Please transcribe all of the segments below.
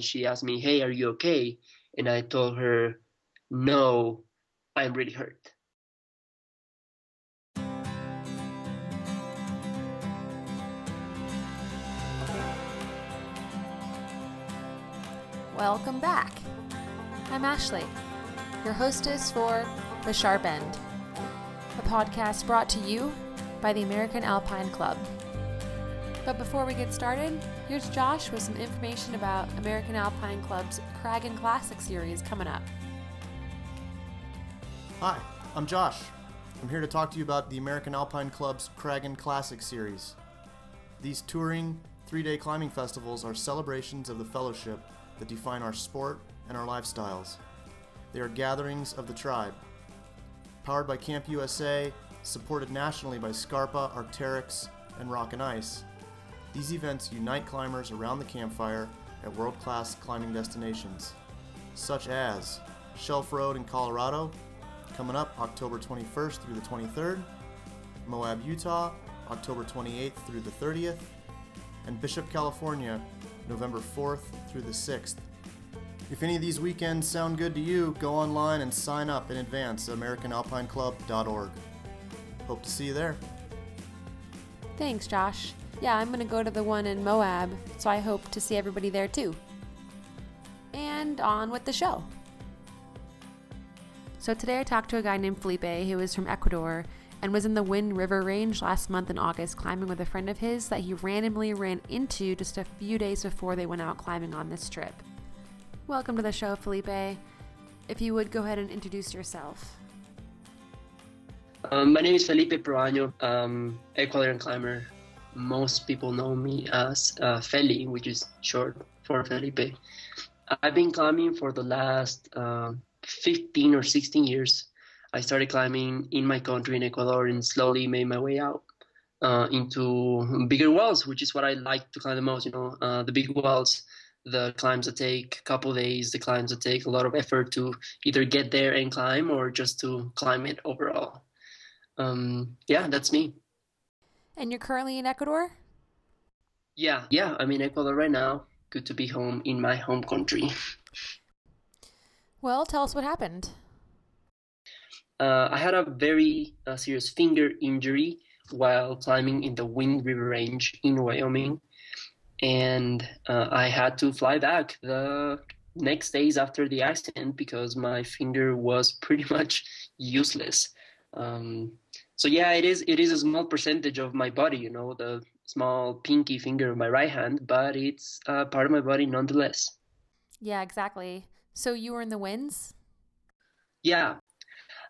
She asked me, Hey, are you okay? And I told her, No, I'm really hurt. Welcome back. I'm Ashley, your hostess for The Sharp End, a podcast brought to you by the American Alpine Club. But before we get started, here's Josh with some information about American Alpine Club's Craggin' Classic series coming up. Hi, I'm Josh. I'm here to talk to you about the American Alpine Club's Craggin' Classic series. These touring, three day climbing festivals are celebrations of the fellowship that define our sport and our lifestyles. They are gatherings of the tribe. Powered by Camp USA, supported nationally by Scarpa, Arc'teryx, and Rock and Ice, these events unite climbers around the campfire at world class climbing destinations, such as Shelf Road in Colorado, coming up October 21st through the 23rd, Moab, Utah, October 28th through the 30th, and Bishop, California, November 4th through the 6th. If any of these weekends sound good to you, go online and sign up in advance at AmericanAlpineClub.org. Hope to see you there. Thanks, Josh. Yeah, I'm going to go to the one in Moab, so I hope to see everybody there too. And on with the show. So today I talked to a guy named Felipe who is from Ecuador and was in the Wind River Range last month in August climbing with a friend of his that he randomly ran into just a few days before they went out climbing on this trip. Welcome to the show, Felipe. If you would go ahead and introduce yourself. Um, my name is Felipe Proaño, um, Ecuadorian climber. Most people know me as uh, Feli, which is short for Felipe. I've been climbing for the last uh, 15 or 16 years. I started climbing in my country in Ecuador and slowly made my way out uh, into bigger walls, which is what I like to climb the most. You know, uh, the big walls, the climbs that take a couple days, the climbs that take a lot of effort to either get there and climb or just to climb it overall. Um, yeah, that's me. And you're currently in Ecuador? Yeah, yeah, I'm in Ecuador right now. Good to be home in my home country. Well, tell us what happened. Uh, I had a very uh, serious finger injury while climbing in the Wind River Range in Wyoming, and uh, I had to fly back the next days after the accident because my finger was pretty much useless. Um, so yeah, it is it is a small percentage of my body, you know, the small pinky finger of my right hand, but it's uh, part of my body nonetheless. Yeah, exactly. So you were in the winds? Yeah,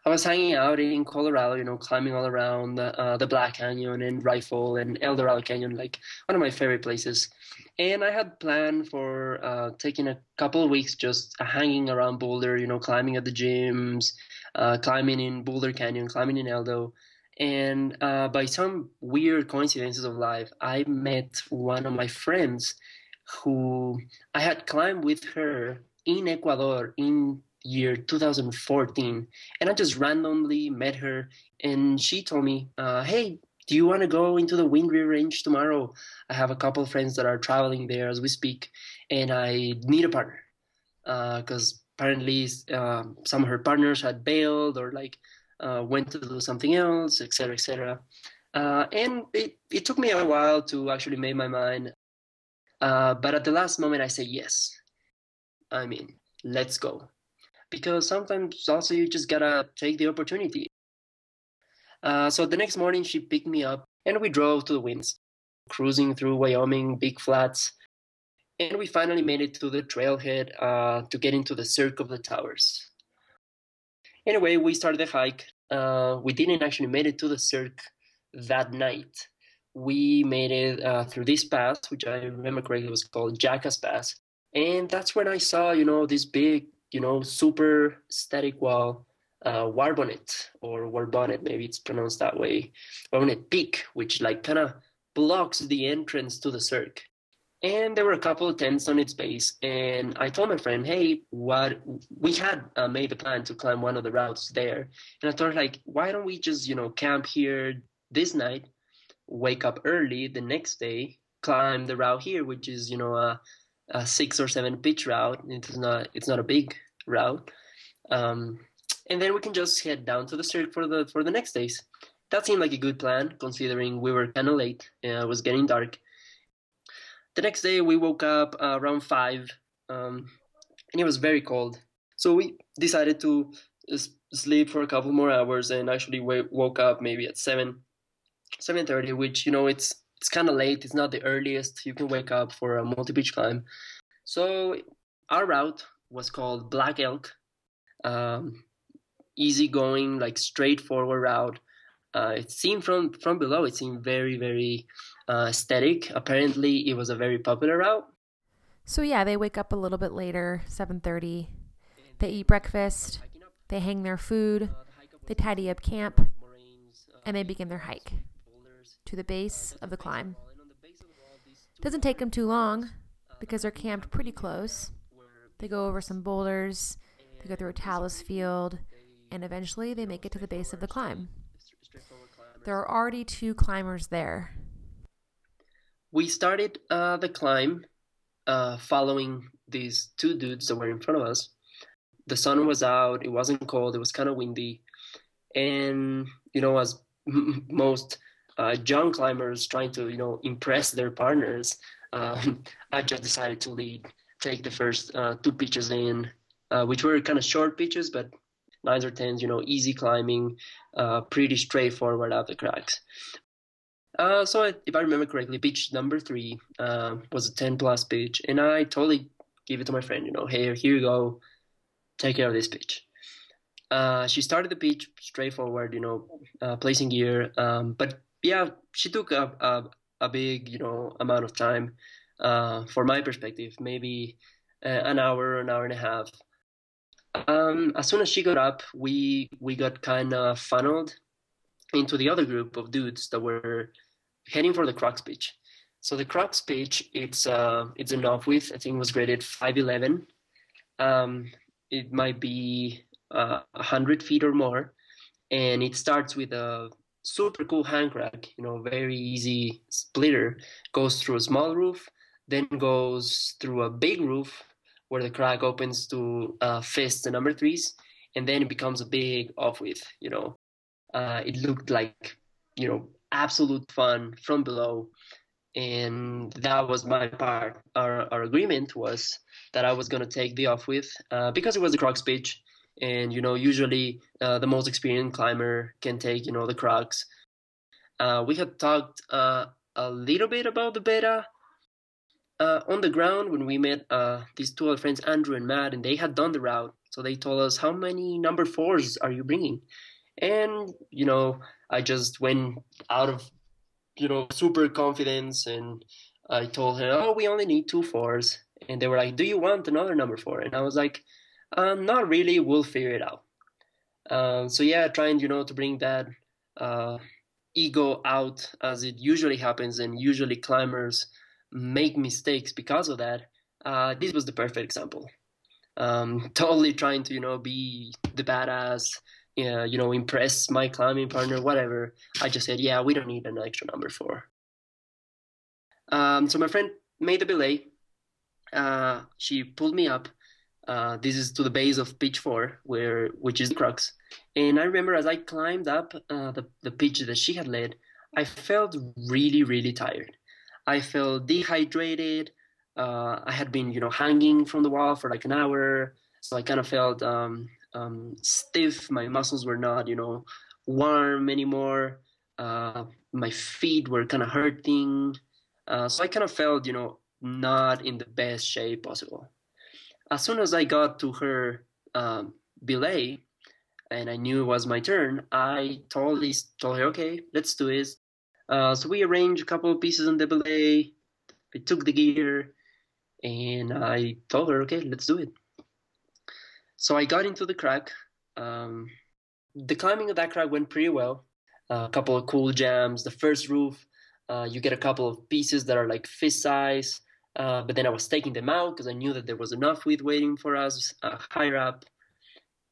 I was hanging out in Colorado, you know, climbing all around the, uh, the Black Canyon and Rifle and Eldorado Canyon, like one of my favorite places. And I had planned for uh, taking a couple of weeks just hanging around Boulder, you know, climbing at the gyms, uh, climbing in Boulder Canyon, climbing in Eldo. And uh, by some weird coincidences of life, I met one of my friends who I had climbed with her in Ecuador in year 2014 and i just randomly met her and she told me uh, hey do you want to go into the wind river range tomorrow? I have a couple of friends that are traveling there as we speak and i need a partner. Because uh, apparently uh, some of her partners had bailed or like uh, went to do something else etc etc uh, and it, it took me a while to actually make my mind uh, but at the last moment i said yes i mean let's go because sometimes also you just gotta take the opportunity. Uh, so the next morning she picked me up and we drove to the winds, cruising through Wyoming, big flats, and we finally made it to the trailhead uh, to get into the Cirque of the Towers. Anyway, we started the hike. Uh, we didn't actually make it to the Cirque that night. We made it uh, through this pass, which I remember correctly was called Jackass Pass, and that's when I saw, you know, this big you know, super static wall, uh, Warbonnet or Warbonnet, maybe it's pronounced that way, Warbonnet Peak, which like kind of blocks the entrance to the Cirque. And there were a couple of tents on its base, and I told my friend, "Hey, what we had uh, made the plan to climb one of the routes there." And I thought, like, why don't we just, you know, camp here this night, wake up early the next day, climb the route here, which is, you know, a a six or seven pitch route. It's not it's not a big route, um, and then we can just head down to the cirque for the for the next days. That seemed like a good plan considering we were kind of late. Uh, it was getting dark. The next day we woke up uh, around five, um, and it was very cold. So we decided to sleep for a couple more hours and actually w- woke up maybe at seven, seven thirty, which you know it's it's kind of late. It's not the earliest you can wake up for a multi-pitch climb. So our route was called Black Elk, um, easy going, like straightforward route. Uh, it seemed from from below, it seemed very very uh, aesthetic. Apparently, it was a very popular route. So yeah, they wake up a little bit later, seven thirty. They eat breakfast. They hang their food. They tidy up camp, and they begin their hike to the base of the climb. Doesn't take them too long because they're camped pretty close. They go over some boulders, they go through a talus field, and eventually they make it to the base of the climb. There are already two climbers there. We started uh, the climb uh, following these two dudes that were in front of us. The sun was out, it wasn't cold, it was kind of windy. And, you know, as most uh, young climbers trying to you know impress their partners, um, I just decided to lead, take the first uh, two pitches in, uh, which were kind of short pitches, but nines or tens, you know, easy climbing, uh, pretty straightforward out the cracks. Uh, so I, if I remember correctly, pitch number three uh, was a 10 plus pitch, and I totally gave it to my friend. You know, hey, here you go, take care of this pitch. Uh, she started the pitch straightforward, you know, uh, placing gear, um, but yeah, she took a, a, a big, you know, amount of time. Uh, for my perspective, maybe uh, an hour, an hour and a half. Um, as soon as she got up, we we got kind of funneled into the other group of dudes that were heading for the crux pitch. So the crux pitch, it's uh, it's an off width. I think it was graded five eleven. Um, it might be uh, hundred feet or more, and it starts with a super cool hand crack, you know, very easy splitter, goes through a small roof, then goes through a big roof where the crack opens to uh, fist the number threes, and then it becomes a big off width, you know. Uh, it looked like, you know, absolute fun from below. And that was my part. Our, our agreement was that I was going to take the off width uh, because it was a crux pitch and you know usually uh, the most experienced climber can take you know the crux uh, we had talked uh, a little bit about the beta uh, on the ground when we met uh, these two old friends andrew and matt and they had done the route so they told us how many number fours are you bringing and you know i just went out of you know super confidence and i told her oh we only need two fours and they were like do you want another number four and i was like um, not really. We'll figure it out. Um, so yeah, trying you know to bring that uh, ego out as it usually happens, and usually climbers make mistakes because of that. Uh, this was the perfect example. Um, totally trying to you know be the badass, yeah, you know, impress my climbing partner, whatever. I just said, yeah, we don't need an extra number four. Um, so my friend made the belay. Uh, she pulled me up uh, this is to the base of pitch four, where which is the crux. And I remember as I climbed up uh, the the pitch that she had led, I felt really really tired. I felt dehydrated. Uh, I had been you know hanging from the wall for like an hour, so I kind of felt um, um, stiff. My muscles were not you know warm anymore. Uh, my feet were kind of hurting. Uh, so I kind of felt you know not in the best shape possible as soon as I got to her um, belay and I knew it was my turn, I told, this, told her, okay, let's do it. Uh, so we arranged a couple of pieces on the belay. I took the gear and I told her, okay, let's do it. So I got into the crack. Um, the climbing of that crack went pretty well. Uh, a couple of cool jams. The first roof, uh, you get a couple of pieces that are like fist size. Uh, but then I was taking them out because I knew that there was enough width waiting for us uh, higher up,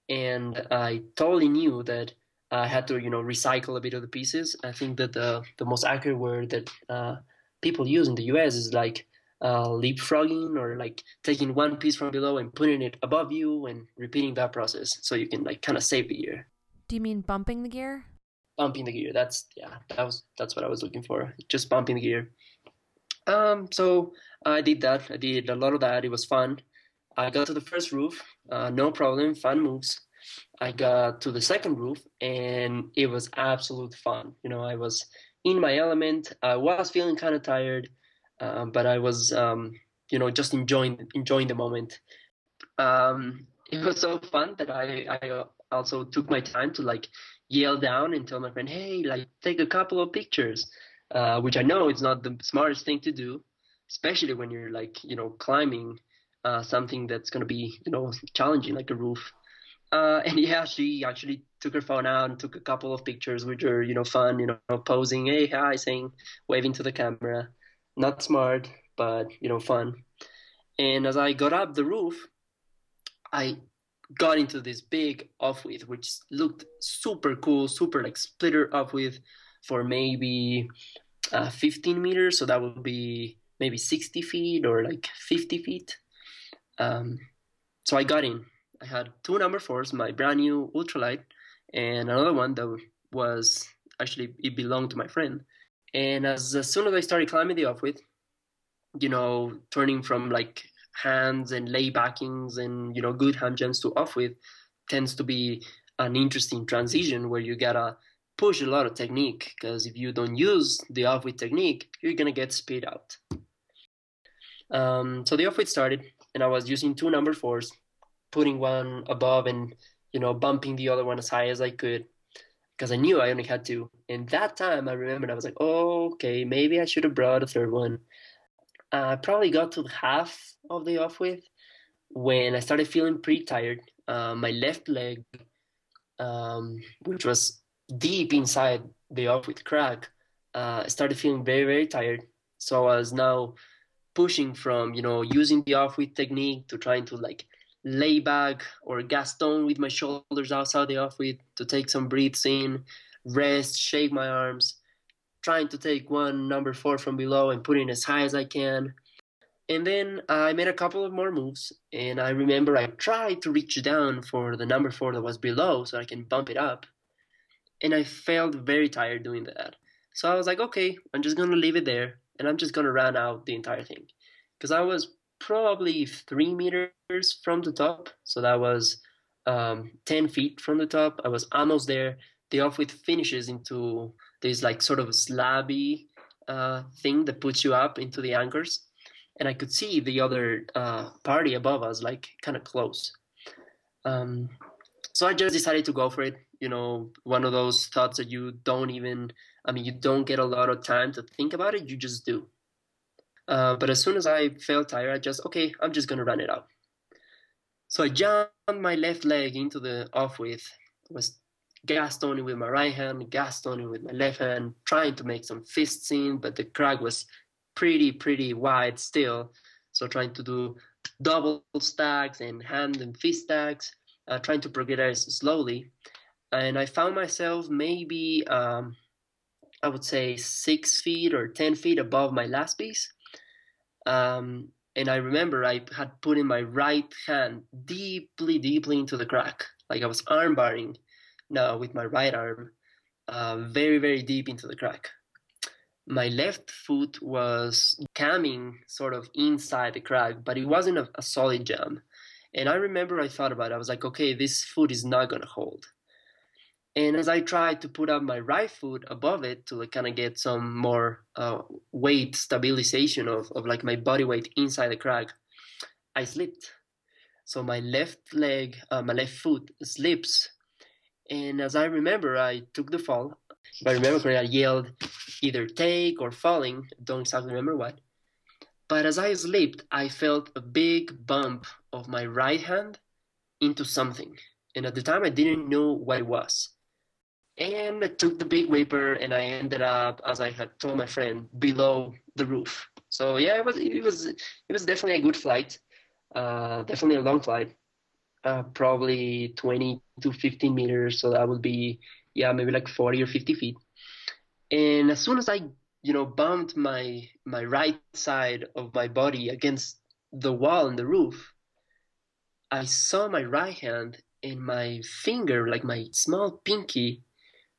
and I totally knew that I had to, you know, recycle a bit of the pieces. I think that the the most accurate word that uh, people use in the U.S. is like uh, leapfrogging or like taking one piece from below and putting it above you and repeating that process so you can like kind of save the gear. Do you mean bumping the gear? Bumping the gear. That's yeah. That was that's what I was looking for. Just bumping the gear. Um. So I did that. I did a lot of that. It was fun. I got to the first roof. Uh, no problem. Fun moves. I got to the second roof and it was absolute fun. You know, I was in my element. I was feeling kind of tired, um, but I was, um, you know, just enjoying enjoying the moment. Um, it was so fun that I I also took my time to like yell down and tell my friend, hey, like take a couple of pictures, uh, which I know it's not the smartest thing to do, especially when you're like you know climbing uh, something that's gonna be you know challenging like a roof. Uh, and yeah, she actually took her phone out and took a couple of pictures, which were you know fun, you know, posing, hey, hi, saying, waving to the camera. Not smart, but you know, fun. And as I got up the roof, I got into this big off width, which looked super cool, super like splitter off width for maybe uh, 15 meters. So that would be maybe 60 feet or like 50 feet. Um, so I got in I had two number fours, my brand new ultralight, and another one that was actually it belonged to my friend. And as, as soon as I started climbing the off width, you know, turning from like hands and lay backings and you know good hand jumps to off width tends to be an interesting transition where you gotta push a lot of technique because if you don't use the off width technique, you're gonna get spit out. Um, so the off width started, and I was using two number fours putting one above and you know bumping the other one as high as I could because I knew I only had two. And that time I remembered I was like, oh, okay, maybe I should have brought a third one. I probably got to half of the off width when I started feeling pretty tired. Uh, my left leg, um, which was deep inside the off width crack, uh, started feeling very, very tired. So I was now pushing from, you know, using the off width technique to trying to like lay back or Gaston with my shoulders outside the width to take some breaths in, rest, shake my arms, trying to take one number four from below and put it as high as I can. And then I made a couple of more moves, and I remember I tried to reach down for the number four that was below so I can bump it up. And I felt very tired doing that. So I was like, okay, I'm just gonna leave it there, and I'm just gonna run out the entire thing. Because I was probably three meters from the top. So that was um, 10 feet from the top. I was almost there. The off width finishes into this like sort of slabby uh, thing that puts you up into the anchors. And I could see the other uh, party above us, like kind of close. Um, so I just decided to go for it. You know, one of those thoughts that you don't even, I mean, you don't get a lot of time to think about it, you just do. Uh, but as soon as I felt tired, I just, okay, I'm just going to run it out. So I jumped my left leg into the off width, was Gastoning with my right hand, Gastoning with my left hand, trying to make some fists in, but the crack was pretty, pretty wide still. So trying to do double stacks and hand and fist stacks, uh, trying to progress slowly. And I found myself maybe, um, I would say, six feet or 10 feet above my last piece. Um, and I remember I had put in my right hand deeply, deeply into the crack, like I was arm barring now with my right arm, uh, very, very deep into the crack. My left foot was camming sort of inside the crack, but it wasn't a, a solid jam. And I remember I thought about it. I was like, okay, this foot is not going to hold. And as I tried to put up my right foot above it to like kind of get some more uh, weight stabilization of, of like my body weight inside the crack, I slipped. So my left leg, uh, my left foot slips. And as I remember, I took the fall. If I remember correctly, I yelled either take or falling. Don't exactly remember what. But as I slipped, I felt a big bump of my right hand into something. And at the time, I didn't know what it was and I took the big whipper and I ended up, as I had told my friend, below the roof. So yeah, it was it was it was definitely a good flight, uh, definitely a long flight, uh, probably 20 to 15 meters. So that would be yeah maybe like 40 or 50 feet. And as soon as I you know, bumped my my right side of my body against the wall and the roof, I saw my right hand and my finger, like my small pinky,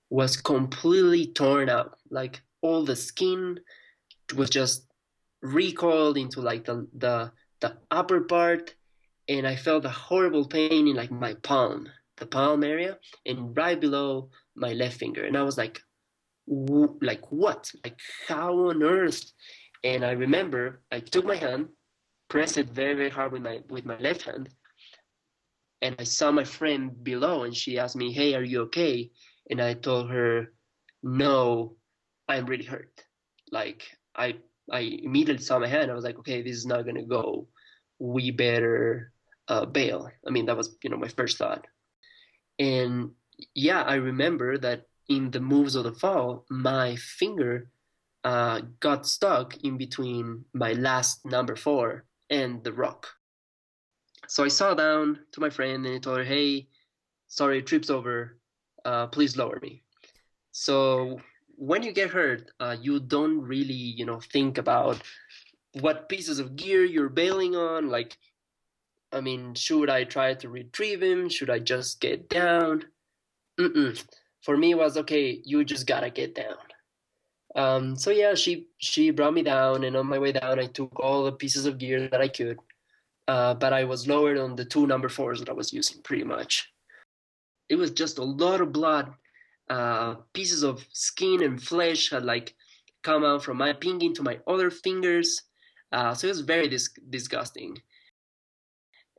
was completely torn out. Like all the skin was just recoiled into like the the the upper part, and I felt a horrible pain in like my palm, the palm area, and right below my left finger. And I was like, like what? Like how on earth? And I remember I took my hand, pressed it very very hard with my with my left hand, and I saw my friend below, and she asked me, "Hey, are you okay?" And I told her, "No, I'm really hurt." Like I I immediately saw my hand. I was like, "Okay, this is not gonna go. We better uh, bail." I mean, that was you know my first thought. And yeah, I remember that in the moves of the fall, my finger uh, got stuck in between my last number four and the rock. So I saw down to my friend and I told her, "Hey, sorry, trip's over. Uh, please lower me." So when you get hurt, uh, you don't really, you know, think about what pieces of gear you're bailing on. Like, I mean, should I try to retrieve him? Should I just get down? Mm-mm. For me, was okay. You just gotta get down. Um, so yeah, she she brought me down, and on my way down, I took all the pieces of gear that I could uh, but I was lowered on the two number fours that I was using pretty much. It was just a lot of blood. Uh, pieces of skin and flesh had like come out from my pinky to my other fingers. Uh, so it was very dis- disgusting.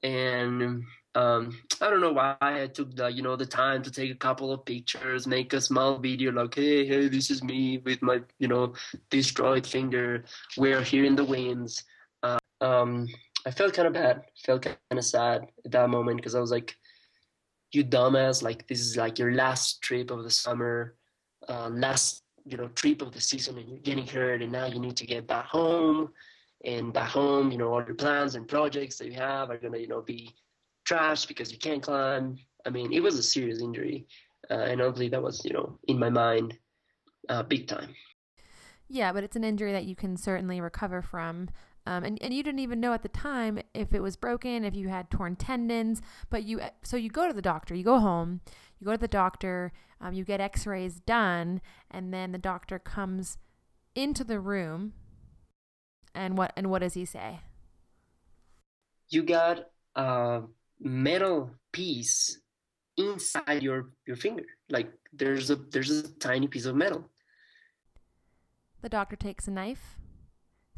And um, I don't know why I took the you know the time to take a couple of pictures, make a small video like, hey, hey, this is me with my you know destroyed finger. We're here in the winds. Uh, um, I felt kind of bad, felt kind of sad at that moment because I was like, you dumbass, like this is like your last trip of the summer, uh, last you know trip of the season, and you're getting hurt, and now you need to get back home, and back home, you know, all your plans and projects that you have are gonna you know be trashed because you can't climb. I mean, it was a serious injury, uh, and obviously that was you know in my mind, uh, big time. Yeah, but it's an injury that you can certainly recover from. Um, and, and you didn't even know at the time if it was broken, if you had torn tendons. But you, so you go to the doctor, you go home, you go to the doctor, um, you get x rays done, and then the doctor comes into the room. And what, and what does he say? You got a metal piece inside your, your finger. Like there's a, there's a tiny piece of metal. The doctor takes a knife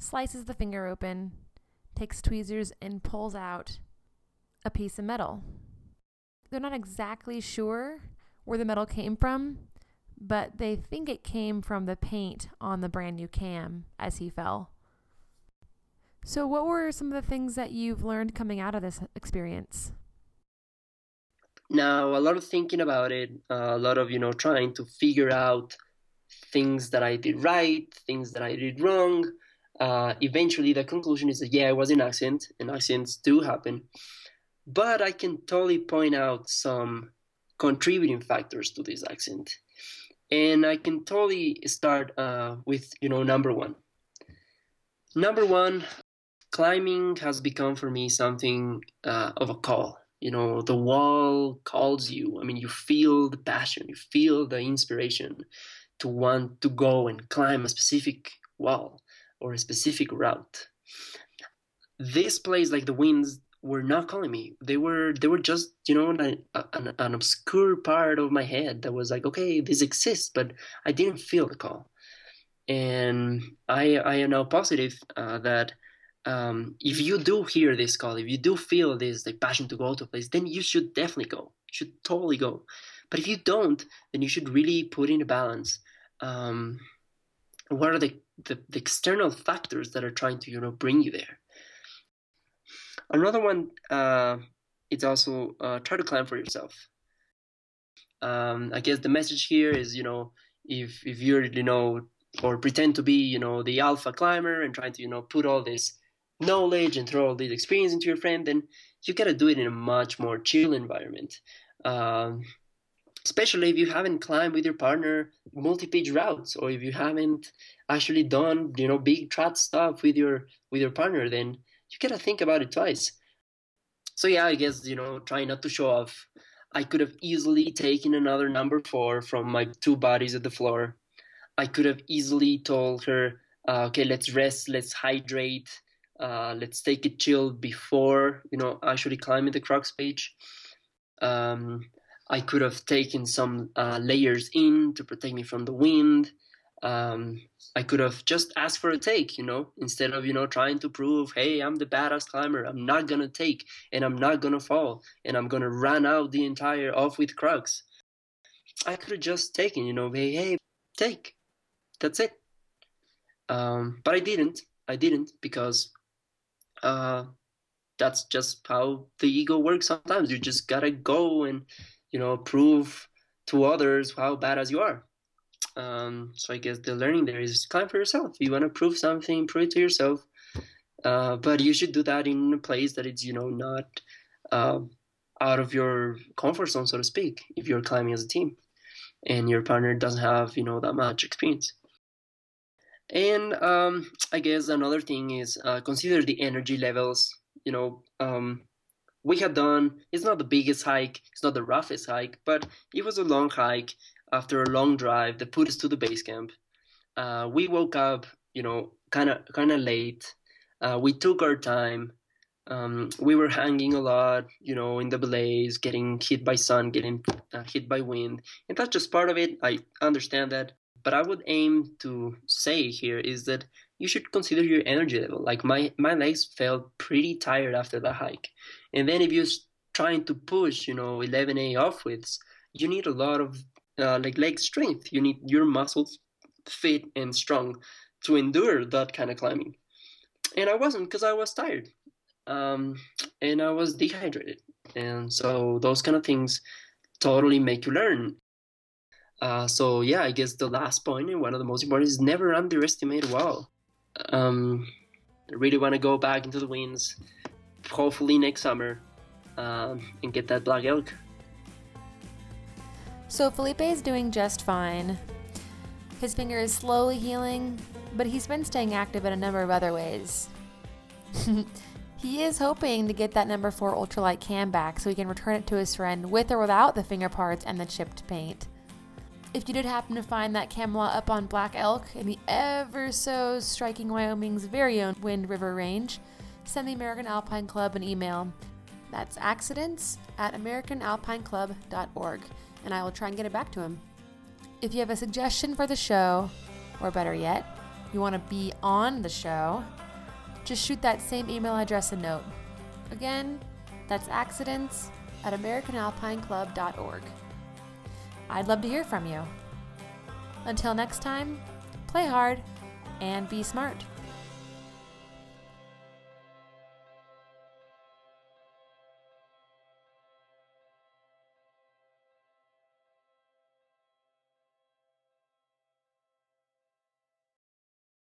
slices the finger open, takes tweezers, and pulls out a piece of metal. They're not exactly sure where the metal came from, but they think it came from the paint on the brand new cam as he fell. So, what were some of the things that you've learned coming out of this experience? Now, a lot of thinking about it, uh, a lot of, you know, trying to figure out things that I did right, things that I did wrong, uh, eventually the conclusion is that yeah, it was an accident, and accidents do happen. But I can totally point out some contributing factors to this accident, and I can totally start uh, with you know number one. Number one, climbing has become for me something uh, of a call. You know, the wall calls you. I mean, you feel the passion, you feel the inspiration to want to go and climb a specific wall or a specific route. This place, like the winds, were not calling me. They were they were just you know an, an, an obscure part of my head that was like, okay, this exists, but I didn't feel the call. And I I am now positive uh, that um, if you do hear this call, if you do feel this like passion to go to a place, then you should definitely go. You should totally go. But if you don't, then you should really put in a balance. Um, what are the the, the external factors that are trying to you know bring you there? Another one uh, is also uh, try to climb for yourself. Um, i guess the message here is you know if if you're you know or pretend to be you know the alpha climber and trying to you know put all this knowledge and throw all this experience into your friend then you gotta do it in a much more chill environment. Um, especially if you haven't climbed with your partner multi-pitch routes or if you haven't actually done you know big trad stuff with your with your partner then you gotta think about it twice. So yeah i guess you know trying not to show off i could have easily taken another number four from my two bodies at the floor. I could have easily told her uh, okay let's rest let's hydrate uh, let's take it chill before you know actually climbing the crux pitch. Um, I could have taken some uh, layers in to protect me from the wind. Um, I could have just asked for a take, you know, instead of, you know, trying to prove, hey, I'm the badass climber. I'm not going to take and I'm not going to fall and I'm going to run out the entire off width crux. I could have just taken, you know, hey, hey, take. That's it. Um, but I didn't. I didn't because uh, that's just how the ego works sometimes. You just got to go and you know prove to others how badass you are. Um, so i guess the learning there is climb for yourself. You want to prove something prove it to yourself. Uh, but you should do that in a place that it's you know not uh, out of your comfort zone so to speak if you're climbing as a team and your partner doesn't have you know that much experience. And um, i guess another thing is uh, consider the energy levels you know um, we had done. It's not the biggest hike it's not the roughest hike but it was a long hike after a long drive that put us to the base camp. Uh, we woke up you know kind of kind of late. Uh, we took our time. Um, we were hanging a lot you know in the blaze getting hit by sun getting uh, hit by wind and that's just part of it. I understand that. But i would aim to say here is that you should consider your energy level like my my legs felt pretty tired after the hike and then if you're trying to push, you know, 11A off widths, you need a lot of uh, like leg strength. You need your muscles fit and strong to endure that kind of climbing. And I wasn't because I was tired, um, and I was dehydrated. And so those kind of things totally make you learn. Uh, so yeah, I guess the last point and one of the most important is never underestimate wow. Um, I really want to go back into the winds hopefully next summer um, and get that black elk. So Felipe is doing just fine. His finger is slowly healing, but he's been staying active in a number of other ways. he is hoping to get that number four ultralight cam back so he can return it to his friend with or without the finger parts and the chipped paint. If you did happen to find that Camalot up on Black Elk in the ever so striking Wyoming's very own Wind River Range, send the American Alpine Club an email. That's accidents at americanalpineclub.org, and I will try and get it back to him. If you have a suggestion for the show, or better yet, you want to be on the show, just shoot that same email address a note. Again, that's accidents at americanalpineclub.org. I'd love to hear from you. Until next time, play hard and be smart.